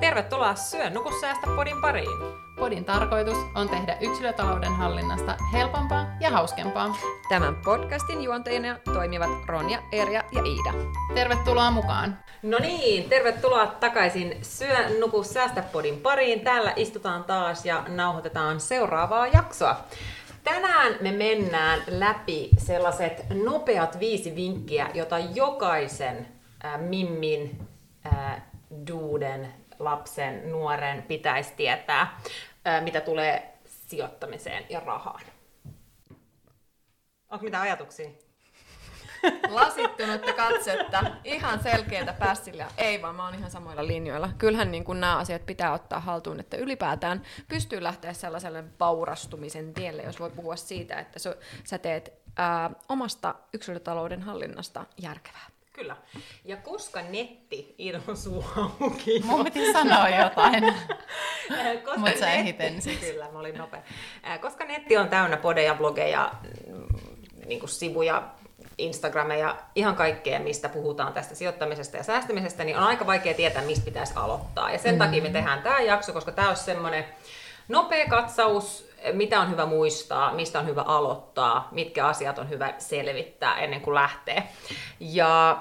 Tervetuloa Syö nuku säästä podin pariin. Podin tarkoitus on tehdä yksilötalouden hallinnasta helpompaa ja hauskempaa. Tämän podcastin juontajina toimivat Ronja, Erja ja Iida. Tervetuloa mukaan! No niin, tervetuloa takaisin Syö nuku säästä podin pariin. Täällä istutaan taas ja nauhoitetaan seuraavaa jaksoa. Tänään me mennään läpi sellaiset nopeat viisi vinkkiä, jota jokaisen äh, mimmin, äh, duuden, lapsen, nuoren pitäisi tietää, mitä tulee sijoittamiseen ja rahaan. Onko mitä ajatuksia? Lasittunutta katsetta, ihan selkeitä pässillä. Ei vaan, mä oon ihan samoilla linjoilla. Kyllähän niin kuin nämä asiat pitää ottaa haltuun, että ylipäätään pystyy lähteä sellaiselle vaurastumisen tielle, jos voi puhua siitä, että sä teet ää, omasta yksilötalouden hallinnasta järkevää. Kyllä. Ja koska netti, Iidon suu auki. Mun piti sanoa jotain, Koska mutta sä ehdit ensiksi. Kyllä, mä olin nopea. Koska netti on täynnä podeja, blogeja, mm, niin kuin sivuja, Instagrameja, ihan kaikkea, mistä puhutaan tästä sijoittamisesta ja säästämisestä, niin on aika vaikea tietää, mistä pitäisi aloittaa. Ja sen mm. takia me tehdään tämä jakso, koska tämä olisi semmoinen nopea katsaus, mitä on hyvä muistaa, mistä on hyvä aloittaa, mitkä asiat on hyvä selvittää ennen kuin lähtee. Ja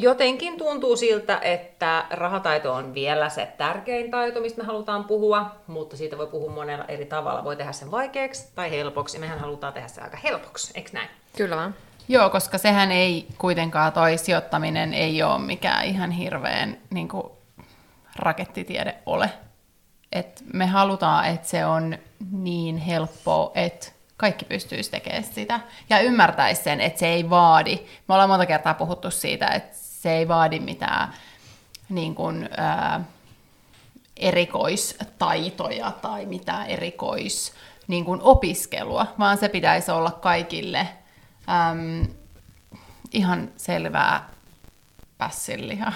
Jotenkin tuntuu siltä, että rahataito on vielä se tärkein taito, mistä me halutaan puhua, mutta siitä voi puhua monella eri tavalla. Voi tehdä sen vaikeaksi tai helpoksi, ja mehän halutaan tehdä se aika helpoksi, eikö näin? Kyllä vaan. Joo, koska sehän ei kuitenkaan toi sijoittaminen ei ole mikään ihan hirveän niin kuin, rakettitiede ole. Et me halutaan, että se on niin helppoa, että kaikki pystyisi tekemään sitä. Ja ymmärtäisi sen, että se ei vaadi. Me ollaan monta kertaa puhuttu siitä, että se ei vaadi mitään niin kuin, ää, erikoistaitoja tai mitään erikois niin kuin opiskelua, vaan se pitäisi olla kaikille äm, ihan selvää pässilliä.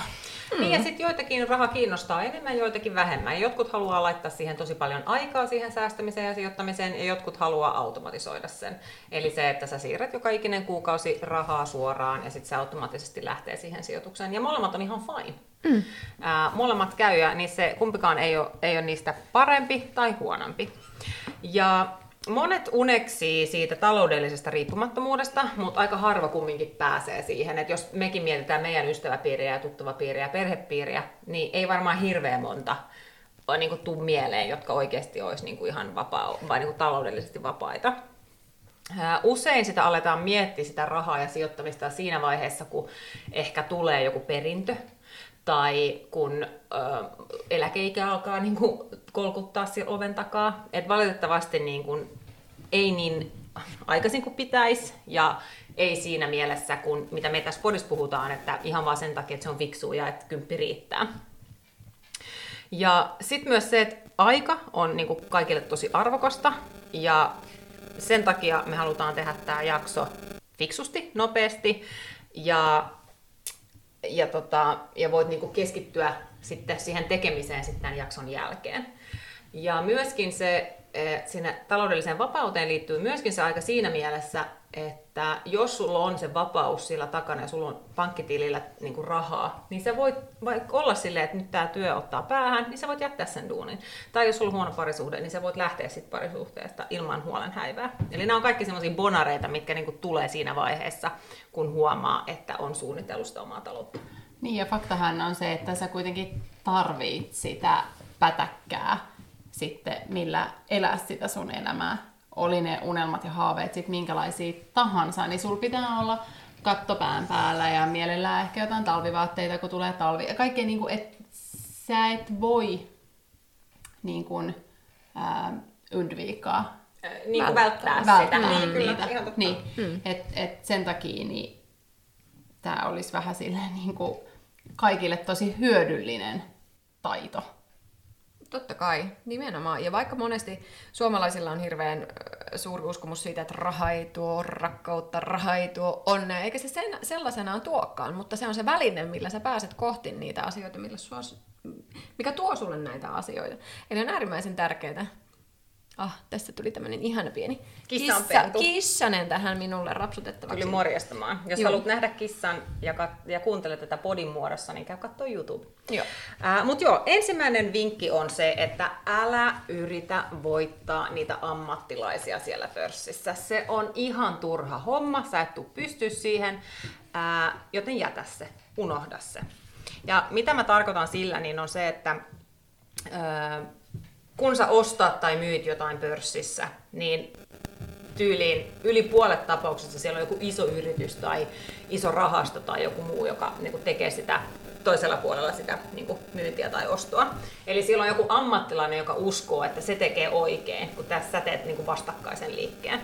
Mm. Niin ja sitten joitakin raha kiinnostaa enemmän, joitakin vähemmän. Jotkut haluaa laittaa siihen tosi paljon aikaa siihen säästämiseen ja sijoittamiseen, ja jotkut haluaa automatisoida sen. Eli se, että sä siirrät joka ikinen kuukausi rahaa suoraan, ja sitten se automaattisesti lähtee siihen sijoitukseen. Ja molemmat on ihan fine. Mm. Ää, molemmat käy, ja niin se kumpikaan ei ole, ei ole niistä parempi tai huonompi. Ja Monet uneksii siitä taloudellisesta riippumattomuudesta, mutta aika harva kumminkin pääsee siihen. Et jos mekin mietitään meidän ystäväpiiriä ja tuttavapiiriä ja perhepiiriä, niin ei varmaan hirveän monta niin kuin, tuu mieleen, jotka oikeasti olisi niin kuin ihan vapaa, vai niin kuin taloudellisesti vapaita. Usein sitä aletaan miettiä sitä rahaa ja sijoittamista siinä vaiheessa, kun ehkä tulee joku perintö tai kun ö, eläkeikä alkaa niin kuin, kolkuttaa siellä oven takaa. Et valitettavasti niin kuin, ei niin aikaisin kuin pitäisi ja ei siinä mielessä, kun, mitä me tässä podissa puhutaan, että ihan vaan sen takia, että se on fiksua ja että kymppi riittää. Ja sitten myös se, että aika on niin kuin kaikille tosi arvokasta ja sen takia me halutaan tehdä tämä jakso fiksusti, nopeasti ja, ja, tota, ja voit niin kuin keskittyä sitten siihen tekemiseen sitten tämän jakson jälkeen. Ja myöskin se, sinne taloudelliseen vapauteen liittyy myöskin se aika siinä mielessä, että jos sulla on se vapaus sillä takana ja sulla on pankkitilillä niin kuin rahaa, niin sä voit vaikka olla silleen, että nyt tämä työ ottaa päähän, niin sä voit jättää sen duunin. Tai jos sulla on huono parisuhde, niin sä voit lähteä sitten parisuhteesta ilman huolen häivää. Eli nämä on kaikki semmoisia bonareita, mitkä niin kuin tulee siinä vaiheessa, kun huomaa, että on suunnitellut sitä omaa taloutta. Niin ja faktahan on se, että sä kuitenkin tarvit sitä pätäkkää sitten, millä elää sitä sun elämää. Oli ne unelmat ja haaveet sitten minkälaisia tahansa, niin sul pitää olla katto pään päällä ja mielellään ehkä jotain talvivaatteita, kun tulee talvi. Ja kaikkea niin kuin, että sä et voi niin kuin, ää, Niin kuin välttää, välttää sitä. niin, kyllä, niitä. ihan totta. Niin, mm. et, et sen takia niin tämä olisi vähän silleen niin kuin kaikille tosi hyödyllinen taito. Totta kai, nimenomaan. Ja vaikka monesti suomalaisilla on hirveän suuri uskomus siitä, että raha ei tuo rakkautta, raha ei tuo onnea, eikä se sen, sellaisenaan tuokaan, mutta se on se väline, millä sä pääset kohti niitä asioita, millä sua, mikä tuo sulle näitä asioita. Eli on äärimmäisen tärkeää Ah, tästä tuli tämmöinen ihana pieni Kissan kissa, kissanen tähän minulle rapsutettavaksi. Tuli morjestamaan. Jos Joo. haluat nähdä kissan ja, kat- ja kuuntele tätä podin muodossa, niin käy katsoa YouTube. Joo. Ää, Mutta joo, ensimmäinen vinkki on se, että älä yritä voittaa niitä ammattilaisia siellä pörssissä. Se on ihan turha homma, sä et tuu pystyä siihen, ää, joten jätä se, unohda se. Ja mitä mä tarkoitan sillä, niin on se, että ää, kun sä ostat tai myyt jotain pörssissä, niin tyyliin yli puolet tapauksissa siellä on joku iso yritys tai iso rahasto tai joku muu, joka niin kuin tekee sitä toisella puolella sitä niin kuin myyntiä tai ostoa. Eli siellä on joku ammattilainen, joka uskoo, että se tekee oikein, kun tässä sä teet niin kuin vastakkaisen liikkeen.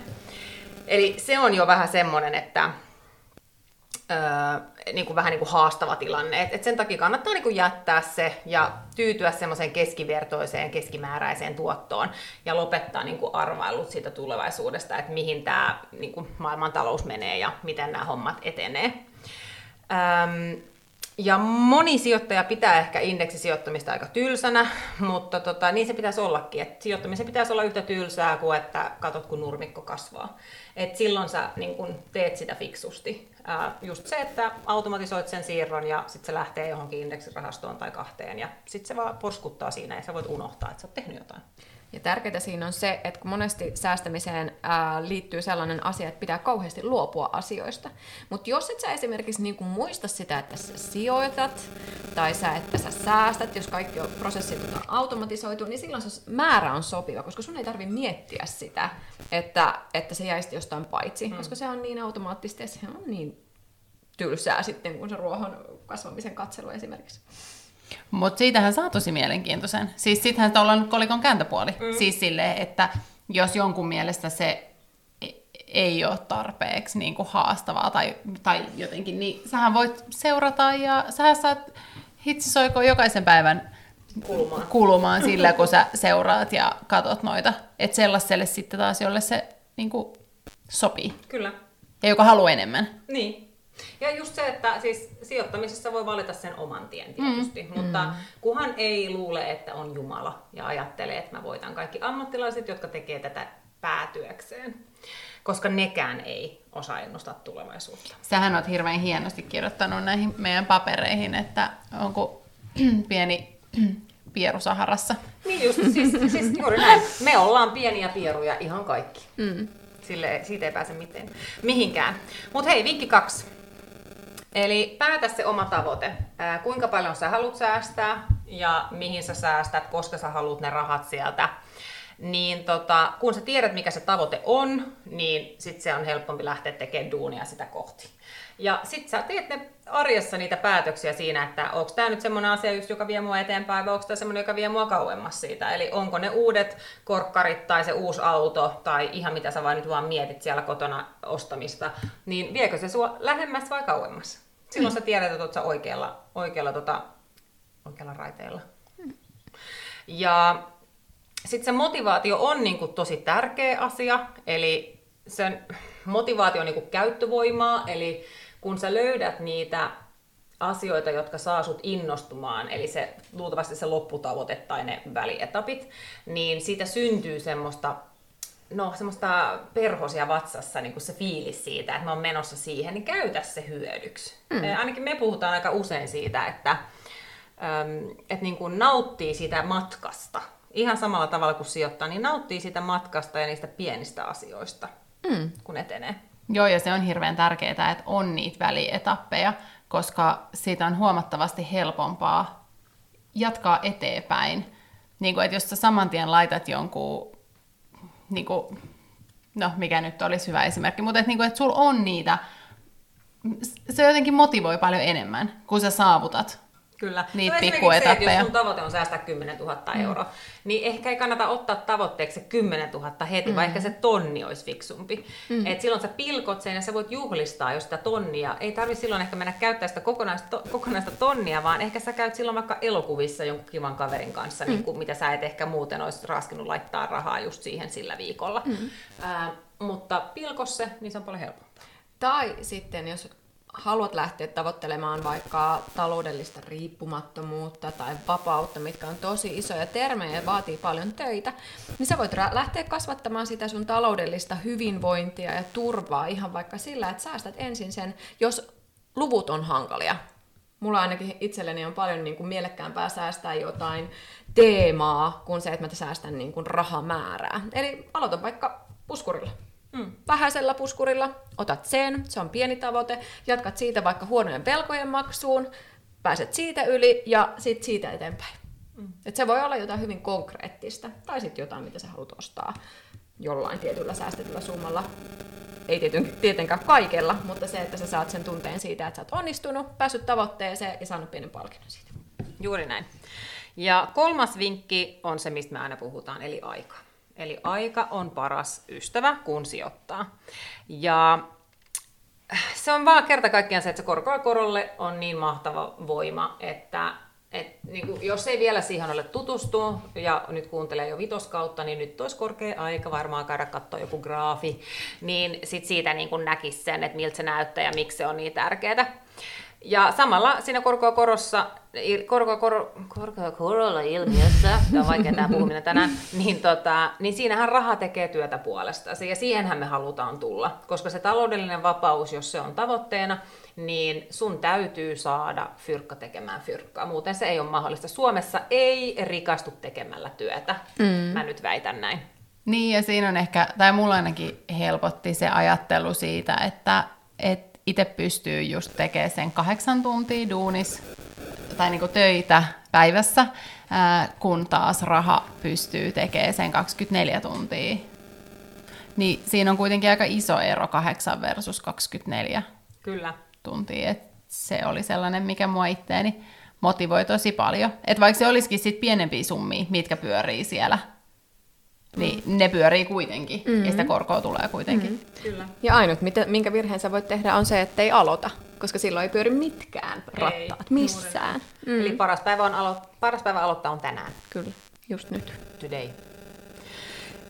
Eli se on jo vähän semmoinen, että öö, niin kuin vähän niin kuin haastava tilanne. Et, et sen takia kannattaa niin kuin jättää se ja tyytyä semmoiseen keskivertoiseen, keskimääräiseen tuottoon ja lopettaa niin kuin arvailut siitä tulevaisuudesta, että mihin tämä niin kuin maailmantalous menee ja miten nämä hommat etenee. Öm, ja moni sijoittaja pitää ehkä indeksisijoittamista aika tylsänä, mutta tota, niin se pitäisi ollakin. Et sijoittamisen pitäisi olla yhtä tylsää kuin että katot kun nurmikko kasvaa. Et silloin sä niin kun teet sitä fiksusti. Just se, että automatisoit sen siirron ja sitten se lähtee johonkin indeksirahastoon tai kahteen ja sitten se vaan porskuttaa siinä ja sä voit unohtaa, että sä oot tehnyt jotain. Ja tärkeää siinä on se, että kun monesti säästämiseen ää, liittyy sellainen asia, että pitää kauheasti luopua asioista. Mutta jos et sä esimerkiksi niinku muista sitä, että sä sijoitat, tai sä, että sä säästät, jos kaikki on prosessit on automatisoitu, niin silloin se määrä on sopiva, koska sun ei tarvi miettiä sitä, että, että se jäisi jostain paitsi, mm. koska se on niin automaattisesti ja se on niin tylsää sitten, kun se ruohon kasvamisen katselu esimerkiksi. Mutta siitähän saa tosi mielenkiintoisen. Siis siitähän sitä ollaan kolikon kääntöpuoli. Mm. Siis silleen, että jos jonkun mielestä se e- ei ole tarpeeksi niin kuin haastavaa tai, tai jotenkin, niin sähän voit seurata ja sähän saat hitsisoiko jokaisen päivän Kulumaan. kulumaan sillä, kun sä seuraat ja katot noita. Että sellaiselle sitten taas, jolle se niin kuin, sopii Kyllä. ja joka haluaa enemmän. Niin. Ja just se, että siis sijoittamisessa voi valita sen oman tien tietysti, mm. mutta mm. kuhan ei luule, että on Jumala ja ajattelee, että mä voitan kaikki ammattilaiset, jotka tekee tätä päätyökseen. Koska nekään ei osaa ennustaa tulevaisuutta. Sähän oot hirveän hienosti kirjoittanut näihin meidän papereihin, että onko pieni pieru Saharassa. Niin just, siis, siis juuri näin. Me ollaan pieniä pieruja ihan kaikki. Mm. Sille, siitä ei pääse miten, mihinkään. Mutta hei, vinkki kaksi. Eli päätä se oma tavoite. Ää, kuinka paljon sä haluat säästää ja mihin sä säästät, koska sä haluat ne rahat sieltä. Niin tota, kun sä tiedät, mikä se tavoite on, niin sit se on helpompi lähteä tekemään duunia sitä kohti. Ja sit sä teet ne arjessa niitä päätöksiä siinä, että onko tämä nyt semmoinen asia, just, joka vie mua eteenpäin, vai onko tämä semmoinen, joka vie mua kauemmas siitä. Eli onko ne uudet korkkarit tai se uusi auto tai ihan mitä sä vaan nyt vaan mietit siellä kotona ostamista, niin viekö se sua lähemmäs vai kauemmas? Silloin sä tiedät, että sä oikealla, oikealla, tota, oikealla raiteella. Ja sitten se motivaatio on niinku tosi tärkeä asia, eli sen motivaatio on niinku käyttövoimaa, eli kun sä löydät niitä asioita, jotka saa sut innostumaan, eli se luultavasti se lopputavoite tai ne välietapit, niin siitä syntyy semmoista no, semmoista perhosia vatsassa, niin kuin se fiilis siitä, että mä oon menossa siihen, niin käytä se hyödyksi. Mm. Ainakin me puhutaan aika usein siitä, että, äm, että niin kuin nauttii siitä matkasta. Ihan samalla tavalla kuin sijoittaa, niin nauttii siitä matkasta ja niistä pienistä asioista, Mm. kun etenee. Joo, ja se on hirveän tärkeää, että on niitä välietappeja, koska siitä on huomattavasti helpompaa jatkaa eteenpäin. Niin kuin, että jos sä saman tien laitat jonkun, niin kuin, no mikä nyt olisi hyvä esimerkki, mutta että, niin kuin, että sulla on niitä, se jotenkin motivoi paljon enemmän, kun sä saavutat Kyllä. Niitä no esimerkiksi se, että jos sun tavoite on säästää 10 000 euroa, mm. niin ehkä ei kannata ottaa tavoitteeksi se 10 000 heti, mm. vaikka se tonni olisi fiksumpi. Mm. Et silloin sä pilkot sen ja sä voit juhlistaa jo sitä tonnia. Ei tarvi silloin ehkä mennä käyttää sitä kokonaista, kokonaista tonnia, vaan ehkä sä käyt silloin vaikka elokuvissa jonkun kivan kaverin kanssa, mm. niin kuin, mitä sä et ehkä muuten olisi raskinut laittaa rahaa just siihen sillä viikolla. Mm. Äh, mutta pilkos se, niin se on paljon helpompaa. Tai sitten, jos haluat lähteä tavoittelemaan vaikka taloudellista riippumattomuutta tai vapautta, mitkä on tosi isoja termejä ja vaatii paljon töitä, niin sä voit lähteä kasvattamaan sitä sun taloudellista hyvinvointia ja turvaa ihan vaikka sillä, että säästät ensin sen, jos luvut on hankalia. Mulla ainakin itselleni on paljon niin kuin mielekkäämpää säästää jotain teemaa kuin se, että mä säästän niin kuin rahamäärää. Eli aloitan vaikka puskurilla. Mm. Vähäisellä puskurilla otat sen, se on pieni tavoite, jatkat siitä vaikka huonojen velkojen maksuun, pääset siitä yli ja sitten siitä eteenpäin. Mm. Et se voi olla jotain hyvin konkreettista, tai sitten jotain, mitä sä haluat ostaa jollain tietyllä säästetyllä summalla. Ei tietenkään kaikella, mutta se, että sä saat sen tunteen siitä, että sä oot onnistunut, päässyt tavoitteeseen ja saanut pienen palkinnon siitä. Juuri näin. Ja kolmas vinkki on se, mistä me aina puhutaan, eli aika. Eli aika on paras ystävä, kun sijoittaa. Ja se on vaan kerta kaikkiaan se, että se korkoa korolle on niin mahtava voima, että et, niin kuin, jos ei vielä siihen ole tutustu ja nyt kuuntelee jo vitoskautta, niin nyt olisi korkea aika varmaan käydä katsoa joku graafi, niin sit siitä niin näkisi sen, että miltä se näyttää ja miksi se on niin tärkeää. Ja samalla siinä korkoa korossa, korkoa, koro, korkoa korolla ilmiössä, tämä on vaikea tämä puhuminen tänään, niin, tota, niin siinähän raha tekee työtä puolestasi ja siihenhän me halutaan tulla. Koska se taloudellinen vapaus, jos se on tavoitteena, niin sun täytyy saada fyrkka tekemään fyrkkaa. Muuten se ei ole mahdollista. Suomessa ei rikastu tekemällä työtä. Mm. Mä nyt väitän näin. Niin, ja siinä on ehkä, tai mulla ainakin helpotti se ajattelu siitä, että, että itse pystyy just tekemään sen kahdeksan tuntia duunis tai niinku töitä päivässä, kun taas raha pystyy tekemään sen 24 tuntia. Niin siinä on kuitenkin aika iso ero 8 versus 24 Kyllä. tuntia. Et se oli sellainen, mikä mua itteeni motivoi tosi paljon. Että vaikka se olisikin sit pienempiä summia, mitkä pyörii siellä niin mm. ne pyörii kuitenkin, mm-hmm. ja sitä korkoa tulee kuitenkin. Mm-hmm. Kyllä. Ja ainut, minkä virheen sä voit tehdä, on se, että ei aloita, koska silloin ei pyöri mitkään rattaat ei, missään. Mm. Eli paras päivä, on alo- paras päivä aloittaa on tänään. Kyllä, just nyt. Today.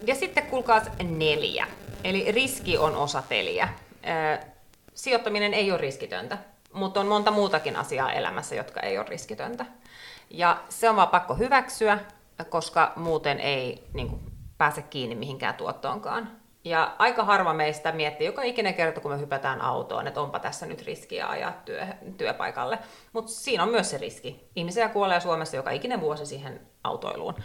Ja sitten kuulkaas neljä. Eli riski on osa peliä. sijoittaminen ei ole riskitöntä, mutta on monta muutakin asiaa elämässä, jotka ei ole riskitöntä. Ja se on vaan pakko hyväksyä, koska muuten ei niin kuin, pääse kiinni mihinkään tuottoonkaan. Ja aika harva meistä miettii joka ikinen kerta, kun me hypätään autoon, että onpa tässä nyt riskiä ajaa työ, työpaikalle. Mutta siinä on myös se riski. Ihmisiä kuolee Suomessa joka ikinen vuosi siihen autoiluun.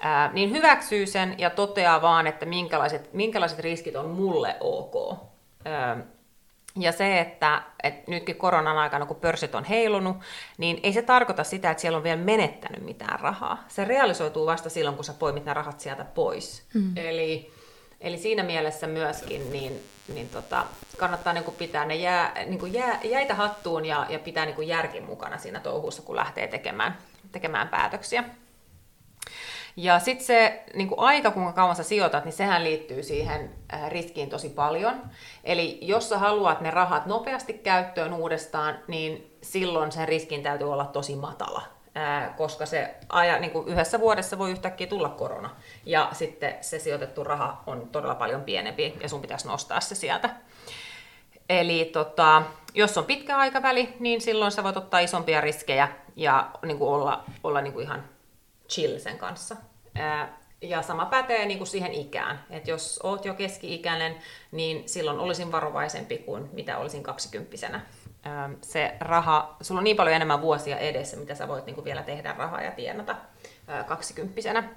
Ää, niin hyväksyy sen ja toteaa vaan, että minkälaiset, minkälaiset riskit on mulle ok. Ää, ja se, että, että nytkin koronan aikana, kun pörssit on heilunut, niin ei se tarkoita sitä, että siellä on vielä menettänyt mitään rahaa. Se realisoituu vasta silloin, kun sä poimit ne rahat sieltä pois. Mm. Eli, eli siinä mielessä myöskin niin, niin tota, kannattaa niin kuin pitää ne jää, niin kuin jää, jäitä hattuun ja, ja pitää niin kuin järki mukana siinä touhussa, kun lähtee tekemään, tekemään päätöksiä. Ja sitten se niin kuin aika, kuinka kauan sä sijoitat, niin sehän liittyy siihen äh, riskiin tosi paljon. Eli jos sä haluat ne rahat nopeasti käyttöön uudestaan, niin silloin sen riskin täytyy olla tosi matala. Äh, koska se aja, niin kuin yhdessä vuodessa voi yhtäkkiä tulla korona. Ja sitten se sijoitettu raha on todella paljon pienempi ja sun pitäisi nostaa se sieltä. Eli tota, jos on pitkä aikaväli, niin silloin sä voit ottaa isompia riskejä ja niin kuin olla, olla niin kuin ihan chill sen kanssa. Ja sama pätee niin kuin siihen ikään. Et jos oot jo keski-ikäinen, niin silloin olisin varovaisempi kuin mitä olisin kaksikymppisenä. Se raha, sulla on niin paljon enemmän vuosia edessä, mitä sä voit niin kuin vielä tehdä rahaa ja tienata kaksikymppisenä.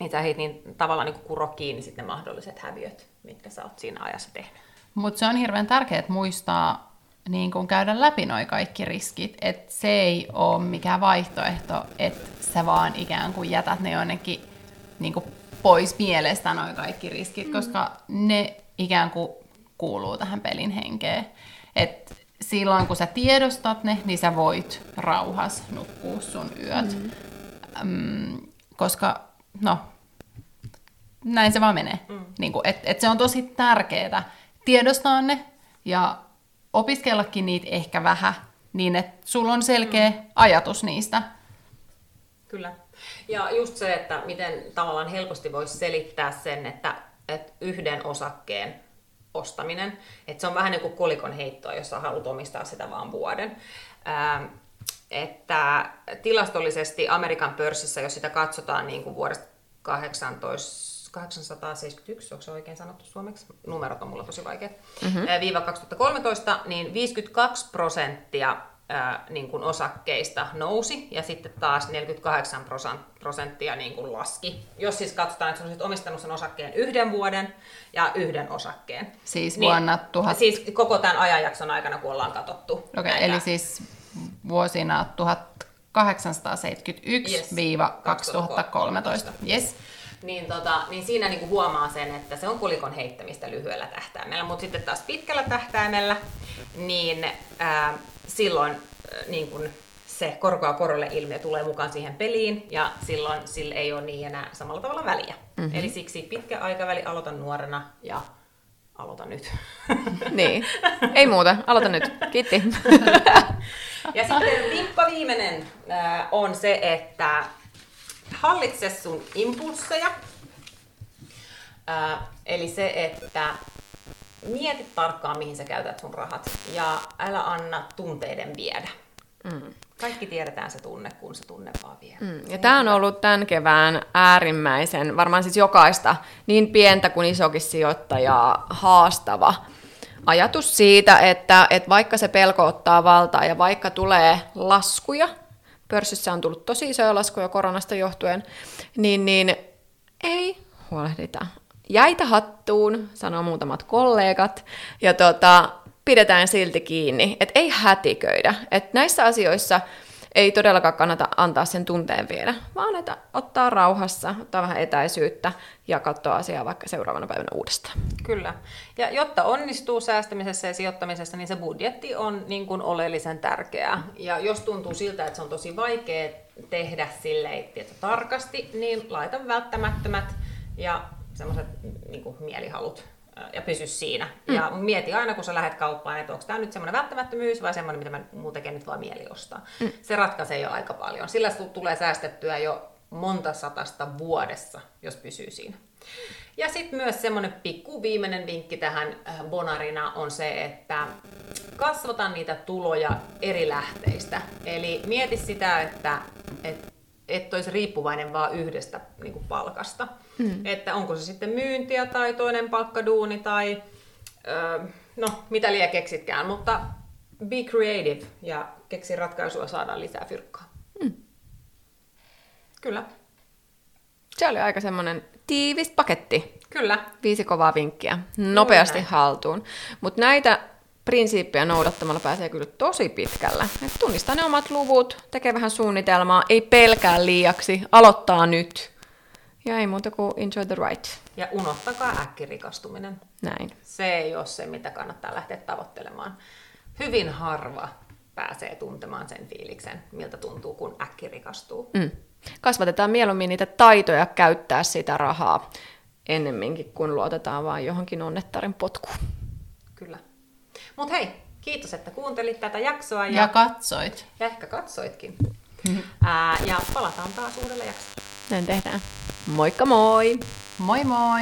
Niin sä niin tavallaan niin kuro kiinni sitten ne mahdolliset häviöt, mitkä sä oot siinä ajassa tehnyt. Mutta se on hirveän tärkeää muistaa niin kun käydä läpi noi kaikki riskit, että se ei ole mikään vaihtoehto, että sä vaan ikään kuin jätät ne jonnekin niin kuin pois mielestä noin kaikki riskit, mm. koska ne ikään kuin kuuluu tähän pelin henkeen. Et silloin kun sä tiedostat ne, niin sä voit rauhas nukkua sun yöt. Mm. Mm, koska, no, näin se vaan menee. Mm. Niin kuin, et, et se on tosi tärkeää tiedostaa ne ja opiskellakin niitä ehkä vähän, niin että sulla on selkeä mm. ajatus niistä. Kyllä. Ja just se, että miten tavallaan helposti voisi selittää sen, että, että yhden osakkeen ostaminen. Et se on vähän niin kuin kolikon heittoa, jos sä haluat omistaa sitä vaan vuoden. Ää, että tilastollisesti Amerikan pörssissä, jos sitä katsotaan niin kuin vuodesta 18, 871, onko se oikein sanottu suomeksi? Numerot on mulla tosi vaikeat. Mm-hmm. Viiva 2013, niin 52 prosenttia ää, niin kuin osakkeista nousi ja sitten taas 48 prosenttia niin kuin laski. Jos siis katsotaan, että olisit omistanut sen osakkeen yhden vuoden ja yhden osakkeen. Siis niin, vuonna tuhat... Siis koko tämän ajanjakson aikana, kun ollaan katsottu. Okei, okay, eli siis vuosina 1871-2013. Yes. Niin, tota, niin siinä niinku huomaa sen, että se on kolikon heittämistä lyhyellä tähtäimellä, mutta sitten taas pitkällä tähtäimellä, niin ää, silloin ää, niin kun se korkoa korolle ilmiö tulee mukaan siihen peliin ja silloin sillä ei ole niin enää samalla tavalla väliä. Mm-hmm. Eli siksi pitkä aikaväli aloita nuorena ja aloita nyt. Niin, ei muuta, aloita nyt. Kiitti. Ja sitten vimppa viimeinen on se, että hallitse sun impulsseja. Äh, eli se, että mieti tarkkaan, mihin sä käytät sun rahat ja älä anna tunteiden viedä. Mm. Kaikki tiedetään se tunne, kun se tunne vaan vie. Mm. Ja tämä on ollut tämän kevään äärimmäisen, varmaan siis jokaista, niin pientä kuin isokin sijoittajaa haastava ajatus siitä, että, että vaikka se pelko ottaa valtaa ja vaikka tulee laskuja, pörssissä on tullut tosi isoja laskuja koronasta johtuen, niin, niin ei huolehdita. Jäitä hattuun, sanoo muutamat kollegat, ja tota, pidetään silti kiinni, että ei hätiköidä. Että näissä asioissa ei todellakaan kannata antaa sen tunteen viedä, vaan että ottaa rauhassa, ottaa vähän etäisyyttä ja katsoa asiaa vaikka seuraavana päivänä uudestaan. Kyllä. Ja jotta onnistuu säästämisessä ja sijoittamisessa, niin se budjetti on niin kuin oleellisen tärkeää. Ja jos tuntuu siltä, että se on tosi vaikea tehdä tieto tarkasti, niin laita välttämättömät ja semmoiset niin mielihalut ja pysy siinä. Mm. Ja mieti aina, kun sä lähdet kauppaan, että onko tämä nyt semmoinen välttämättömyys vai semmoinen, mitä mä muutenkin nyt vaan mieli ostaa. Mm. Se ratkaisee jo aika paljon. Sillä tulee säästettyä jo monta satasta vuodessa, jos pysyy siinä. Ja sitten myös semmoinen pikku viimeinen vinkki tähän äh, Bonarina on se, että kasvata niitä tuloja eri lähteistä. Eli mieti sitä, että, että et olisi riippuvainen vaan yhdestä niin kuin palkasta. Mm. Että onko se sitten myyntiä tai toinen palkkaduuni tai öö, no mitä liian keksitkään, mutta be creative ja keksi ratkaisua saada lisää fyrkkaa. Mm. Kyllä. Se oli aika semmoinen tiivis paketti. Kyllä. Viisi kovaa vinkkiä. Nopeasti haltuun. Mutta näitä prinsiippejä noudattamalla pääsee kyllä tosi pitkällä. Et tunnistaa ne omat luvut, tekee vähän suunnitelmaa, ei pelkää liiaksi, aloittaa nyt. Ja ei muuta kuin enjoy the ride. Ja unohtakaa äkkirikastuminen. Näin. Se ei ole se, mitä kannattaa lähteä tavoittelemaan. Hyvin harva pääsee tuntemaan sen fiiliksen, miltä tuntuu, kun äkkirikastuu. Mm. Kasvatetaan mieluummin niitä taitoja käyttää sitä rahaa ennemminkin, kun luotetaan vain johonkin onnettarin potkuun. Kyllä. Mutta hei, kiitos, että kuuntelit tätä jaksoa. Ja, ja katsoit. Ja ehkä katsoitkin. Ää, ja palataan taas uudelle jaksolle. Näin tehdään. Moikka moi! Moi moi!